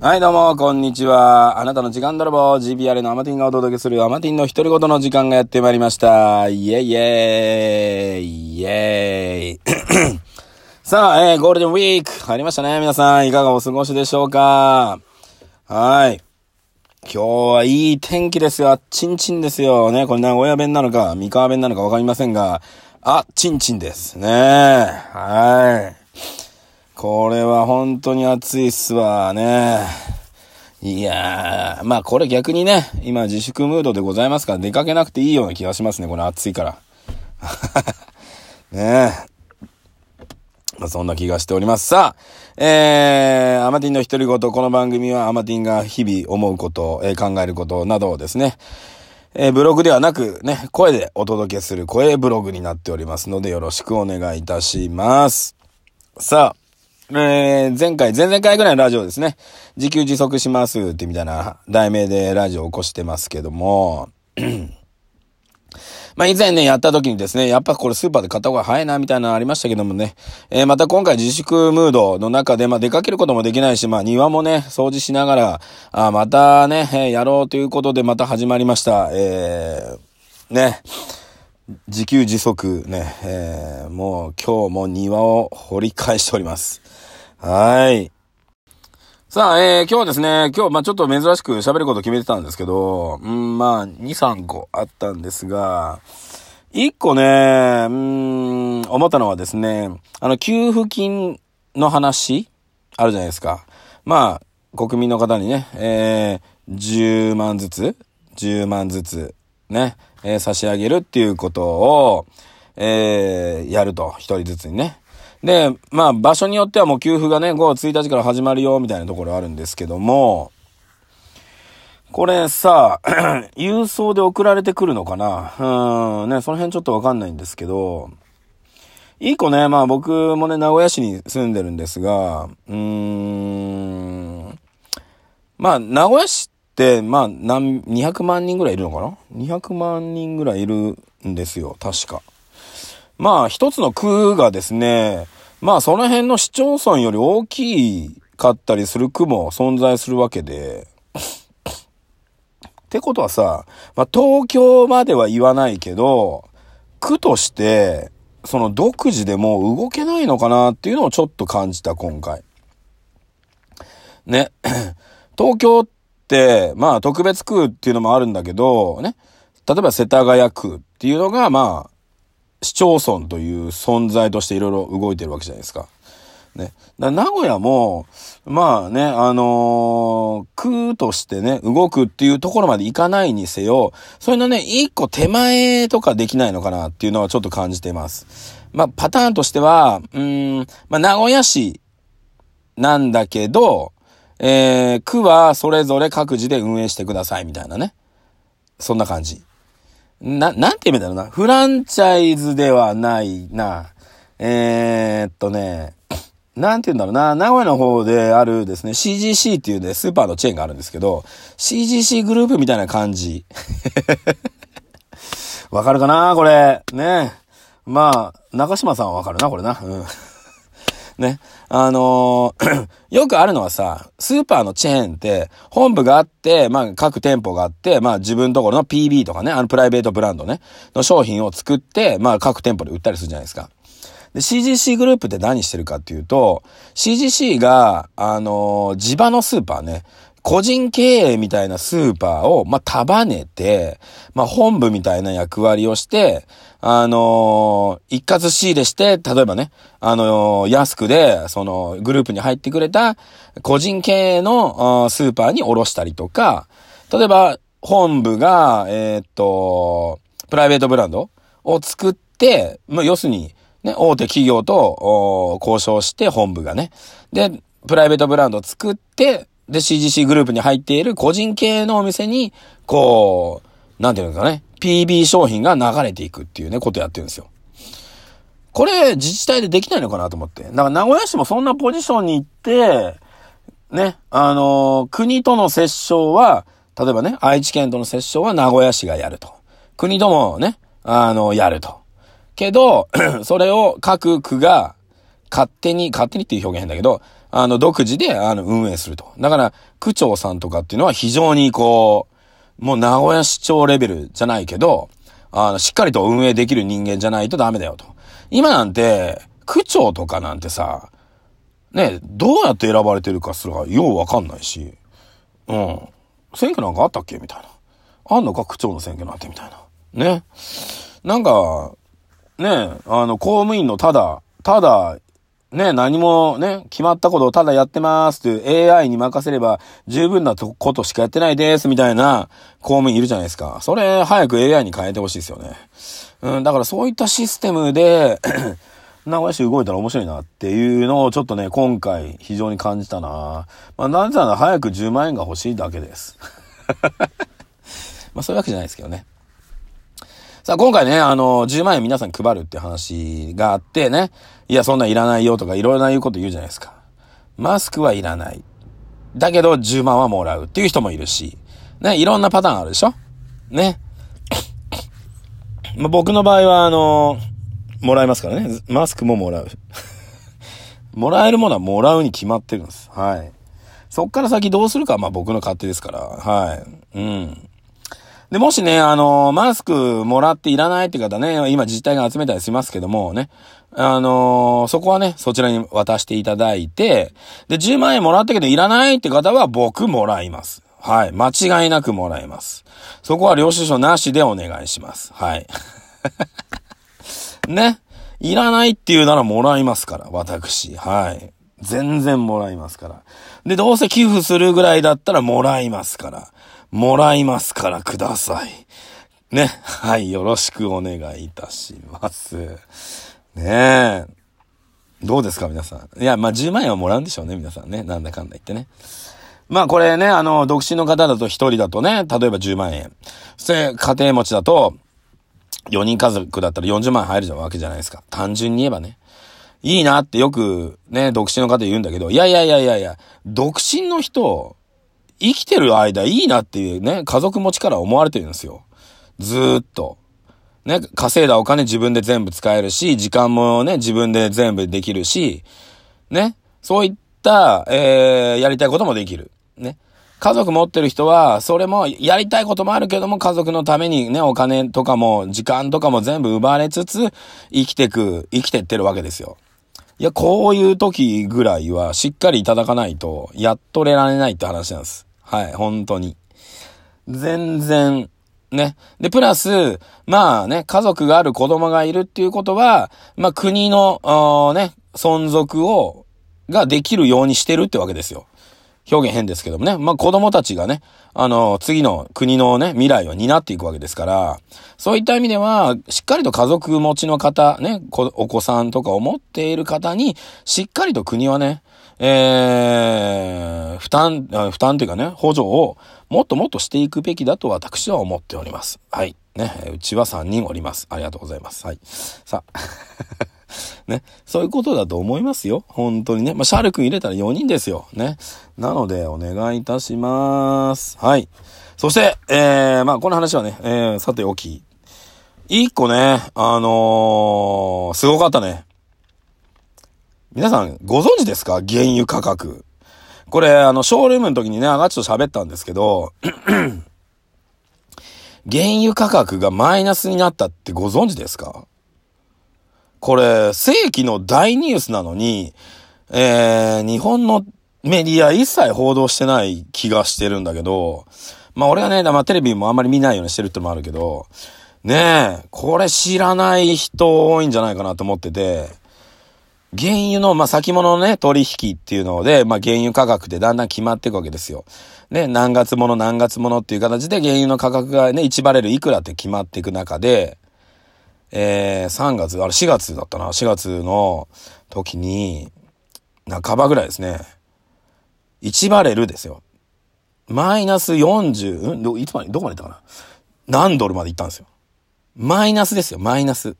はい、どうも、こんにちは。あなたの時間泥棒、GBR のアマティンがお届けするアマティンの独り言の時間がやってまいりました。イェイイェイイェイ さあ、えー、ゴールデンウィーク入りましたね。皆さん、いかがお過ごしでしょうか？はい。今日はいい天気ですよ。あっちんちんですよ。ね、これ名古屋弁なのか、三河弁なのかわかりませんが、あっちんちんです。ねはい。これは本当に暑いっすわね。いやー、まあこれ逆にね、今自粛ムードでございますから出かけなくていいような気がしますね。これ暑いから。ねえ。まあそんな気がしております。さあ、えー、アマティンの独り言、この番組はアマティンが日々思うこと、えー考えることなどをですね、えーブログではなくね、声でお届けする声ブログになっておりますのでよろしくお願いいたします。さあ、えー、前回、前々回ぐらいのラジオですね。自給自足しますってみたいな題名でラジオを起こしてますけども、まあ以前ね、やった時にですね、やっぱこれスーパーで買った方が早いな、みたいなのありましたけどもね、えーまた今回自粛ムードの中で、まあ出かけることもできないし、まあ庭もね、掃除しながら、あまたね、えーやろうということでまた始まりました。えー、ね、自給自足ね、えーもう今日も庭を掘り返しております。はい。さあ、えー、今日はですね、今日、まあちょっと珍しく喋ること決めてたんですけど、うん、まあ2、3個あったんですが、1個ね、うん、思ったのはですね、あの、給付金の話あるじゃないですか。まあ、国民の方にね、えー、10万ずつ、10万ずつ、ね、えー差し上げるっていうことを、えー、やると、一人ずつにね。で、まあ、場所によってはもう給付がね、5月1日から始まるよ、みたいなところあるんですけども、これさ、郵送で送られてくるのかな？うん、ね、その辺ちょっとわかんないんですけど、一個ね、まあ僕もね、名古屋市に住んでるんですが、うーん、まあ、名古屋市って、まあ、何、200万人ぐらいいるのかな ?200 万人ぐらいいるんですよ、確か。まあ、一つの区がですね、まあ、その辺の市町村より大きかったりする区も存在するわけで、ってことはさ、まあ、東京までは言わないけど、区として、その独自でもう動けないのかなっていうのをちょっと感じた、今回。ね。東京って、まあ特別区っていうのもあるんだけど、ね。例えば世田谷区っていうのが、まあ、市町村という存在としていろいろ動いてるわけじゃないですか。ね。名古屋も、まあね、あのー区としてね、動くっていうところまでいかないにせよ、それのね、一個手前とかできないのかなっていうのはちょっと感じています。まあ、パターンとしては、うん、まあ、名古屋市なんだけど、えー、区はそれぞれ各自で運営してくださいみたいなね。そんな感じ。な、なんて言うんだろうな。フランチャイズではないな。えー、っとね、なんて言うんだろうな。名古屋の方であるですね、CGC っていうね、スーパーのチェーンがあるんですけど、CGC グループみたいな感じ。わかるかなこれ。ね。まあ、中島さんはわかるな、これな。うん。ね。あのー よくあるのはさ、スーパーのチェーンって、本部があって、まあ各店舗があって、まあ自分のところの PB とかね、あのプライベートブランドね、の商品を作って、まあ各店舗で売ったりするじゃないですか。で、CGC グループって何してるかっていうと、CGC が、あのー地場のスーパーね、個人経営みたいなスーパーを、まあ、束ねて、まあ、本部みたいな役割をして、あのー一括仕入れして、例えばね、あのー安くで、その、グループに入ってくれた、個人経営の、スーパーに卸したりとか、例えば、本部が、えーっと、プライベートブランドを作って、まあ、要するに、ね、大手企業と、交渉して、本部がね。で、プライベートブランドを作って、で、CGC グループに入っている個人系のお店に、こう、なんていうんですかね、PB 商品が流れていくっていうね、ことやってるんですよ。これ、自治体でできないのかなと思って。だから、名古屋市もそんなポジションに行って、ね、あのー国との折衝は、例えばね、愛知県との折衝は名古屋市がやると。国ともね、あのやると。けど、それを各区が勝手に、勝手にっていう表現変だけど、あの、独自で、あの、運営すると。だから、区長さんとかっていうのは非常にこう、もう名古屋市長レベルじゃないけど、あの、しっかりと運営できる人間じゃないとダメだよと。今なんて、区長とかなんてさ、ね、どうやって選ばれてるかすらようわかんないし、うん。選挙なんかあったっけみたいな。あんのか区長の選挙なんてみたいな。ね。なんか、ね、あの、公務員のただ、ただ、ね、何もね、決まったことをただやってますっていう AI に任せれば十分なことしかやってないですみたいな公務員いるじゃないですか。それ早く AI に変えてほしいですよね。うん、だからそういったシステムで 名古屋市動いたら面白いなっていうのをちょっとね、今回非常に感じたなまあ、なぜなら早く10万円が欲しいだけです。まあそういうわけじゃないですけどね。さあ、今回ね、あの、10万円皆さん配るって話があってね、いや、そんなんいらないよとかいろいろな言うこと言うじゃないですか。マスクはいらない。だけど10万はもらうっていう人もいるし、ね、いろんなパターンあるでしょ？ね。ま、僕の場合は、あの、もらえますからね。マスクももらう。もらえるものはもらうに決まってるんです。はい。そっから先どうするかは、まあ僕の勝手ですから。はい。うん。で、もしね、あの、マスクもらっていらないって方ね、今自治体が集めたりしますけどもね、あのそこはね、そちらに渡していただいて、で、10万円もらったけどいらないって方は僕もらいます。はい。間違いなくもらいます。そこは領収書なしでお願いします。はい。ね。いらないって言うならもらいますから、私。はい。全然もらいますから。で、どうせ寄付するぐらいだったらもらいますから。もらいますからください。ね。はい。よろしくお願いいたします。ねえ。どうですか皆さん。いや、まあ、10万円はもらうんでしょうね、皆さんね。なんだかんだ言ってね。まあこれね、あの、独身の方だと1人だとね、例えば10万円。そして家庭持ちだと、4人家族だったら40万入るわけじゃないですか。単純に言えばね。いいなってよくね、独身の方言うんだけど、いやいやいやいやいや、独身の人、生きてる間いいなっていうね、家族持ちから思われてるんですよ。ずーっと。ね、稼いだお金自分で全部使えるし、時間もね、自分で全部できるし、ね、そういった、えー、やりたいこともできる。ね。家族持ってる人は、それもやりたいこともあるけども、家族のためにね、お金とかも、時間とかも全部奪われつつ、生きてく、生きてってるわけですよ。いや、こういう時ぐらいは、しっかりいただかないと、やっとれられないって話なんです。はい、本当に。全然、ね。で、プラス、まあね、家族がある子供がいるっていうことは、まあ国の、ね、存続を、ができるようにしてるってわけですよ。表現変ですけどもね。まあ子供たちがね、あの、次の国のね、未来を担っていくわけですから、そういった意味では、しっかりと家族持ちの方、ね、お子さんとかを持っている方に、しっかりと国はね、えー、負担、負担というかね、補助をもっともっとしていくべきだと私は思っております。はい。ね、うちは3人おります。ありがとうございます。はい。さあ。ね。そういうことだと思いますよ。本当にね。まあ、シャル君入れたら4人ですよ。ね。なので、お願いいたします。はい。そして、えー、まあ、この話はね、えー、さておき。一個ね、あのー、すごかったね。皆さんご存知ですか？原油価格。これ、あの、ショールームの時にね、アガチと喋ったんですけど、原油価格がマイナスになったってご存知ですか？これ、世紀の大ニュースなのに、えー、日本のメディア一切報道してない気がしてるんだけど、まあ俺はね、まあテレビもあんまり見ないようにしてるってのもあるけど、ねえ、これ知らない人多いんじゃないかなと思ってて、原油の、まあ、先物のね、取引っていうので、まあ、原油価格でだんだん決まっていくわけですよ。ね、何月物何月物っていう形で原油の価格がね、1バレルいくらって決まっていく中で、えー、3月、あれ4月だったな、4月の時に、半ばぐらいですね。1バレルですよ。マイナス40、んど、いつまで、どこまで行ったかな何ドルまで行ったんですよ。マイナスですよ、マイナス。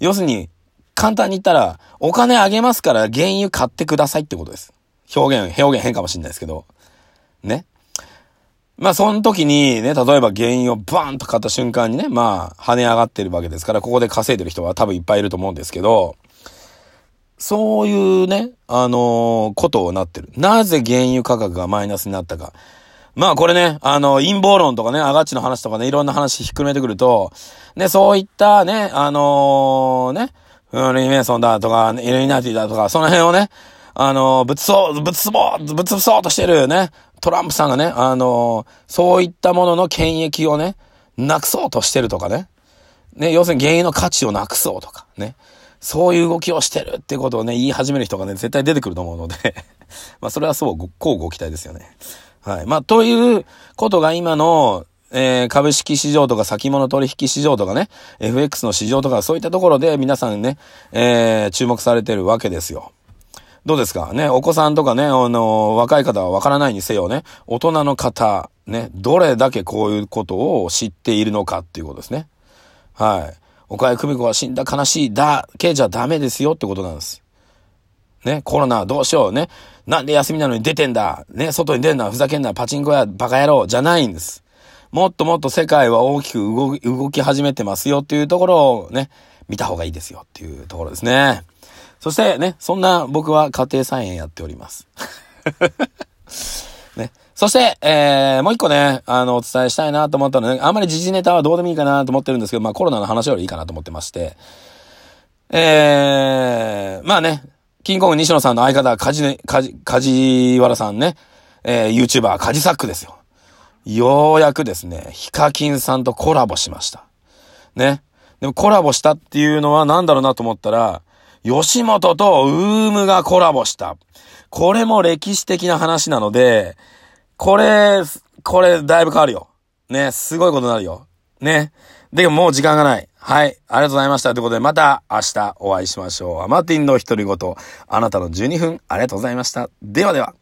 要するに、簡単に言ったら、お金あげますから原油買ってくださいってことです。表現、表現変かもしれないですけど。ね。まあ、その時にね、例えば原油をバーンと買った瞬間にね、まあ、跳ね上がってるわけですから、ここで稼いでる人は多分いっぱいいると思うんですけど、そういうね、あのー、ことをなってる。なぜ原油価格がマイナスになったか。まあこれね、あの、陰謀論とかね、アガッチの話とかね、いろんな話ひっくるめてくると、ね、そういったね、あのー、ね、うん、リーメイソンだとか、イルミナティだとか、その辺をね、あの、ぶつそう、ぶつぼう、ぶつぶそうとしてるね、トランプさんがね、あの、そういったものの権益をね、なくそうとしてるとかね。ね、要するに原油の価値をなくそうとか、ね。そういう動きをしてるってことをね、言い始める人がね、絶対出てくると思うので まあ、それはそう、交互期待ですよね。はい。まあ、ということが今の、えー、株式市場とか先物取引市場とかね、FX の市場とかそういったところで皆さんね、えー、注目されてるわけですよ。どうですか？ね、お子さんとかね、あの、若い方はわからないにせよね、大人の方、ね、どれだけこういうことを知っているのかっていうことですね。はい。岡谷久美子が死んだ悲しいだけじゃダメですよってことなんです。ね、コロナどうしようね。なんで休みなのに出てんだね、外に出んな、ふざけんな、パチンコやバカ野郎じゃないんです。もっともっと世界は大きく動き、動き始めてますよっていうところをね、見た方がいいですよっていうところですね。そしてね、そんな僕は家庭菜園やっております。ね。そして、えー、もう一個ね、あの、お伝えしたいなと思ったのね、あんまり時事ネタはどうでもいいかなと思ってるんですけど、まあコロナの話よりいいかなと思ってまして、えー、まあね、キングコング西野さんの相方、カジ、カジ、カジワラさんね、えー、YouTuber、カジサックですよ。ようやくですね、ヒカキンさんとコラボしました。ね。でもコラボしたっていうのは何だろうなと思ったら、吉本とウームがコラボした。これも歴史的な話なので、これ、これだいぶ変わるよ。ね、すごいことになるよ。ね。でももう時間がない。はい。ありがとうございました。ということで、また明日お会いしましょう。アマティンの独り言。あなたの12分、ありがとうございました。ではでは。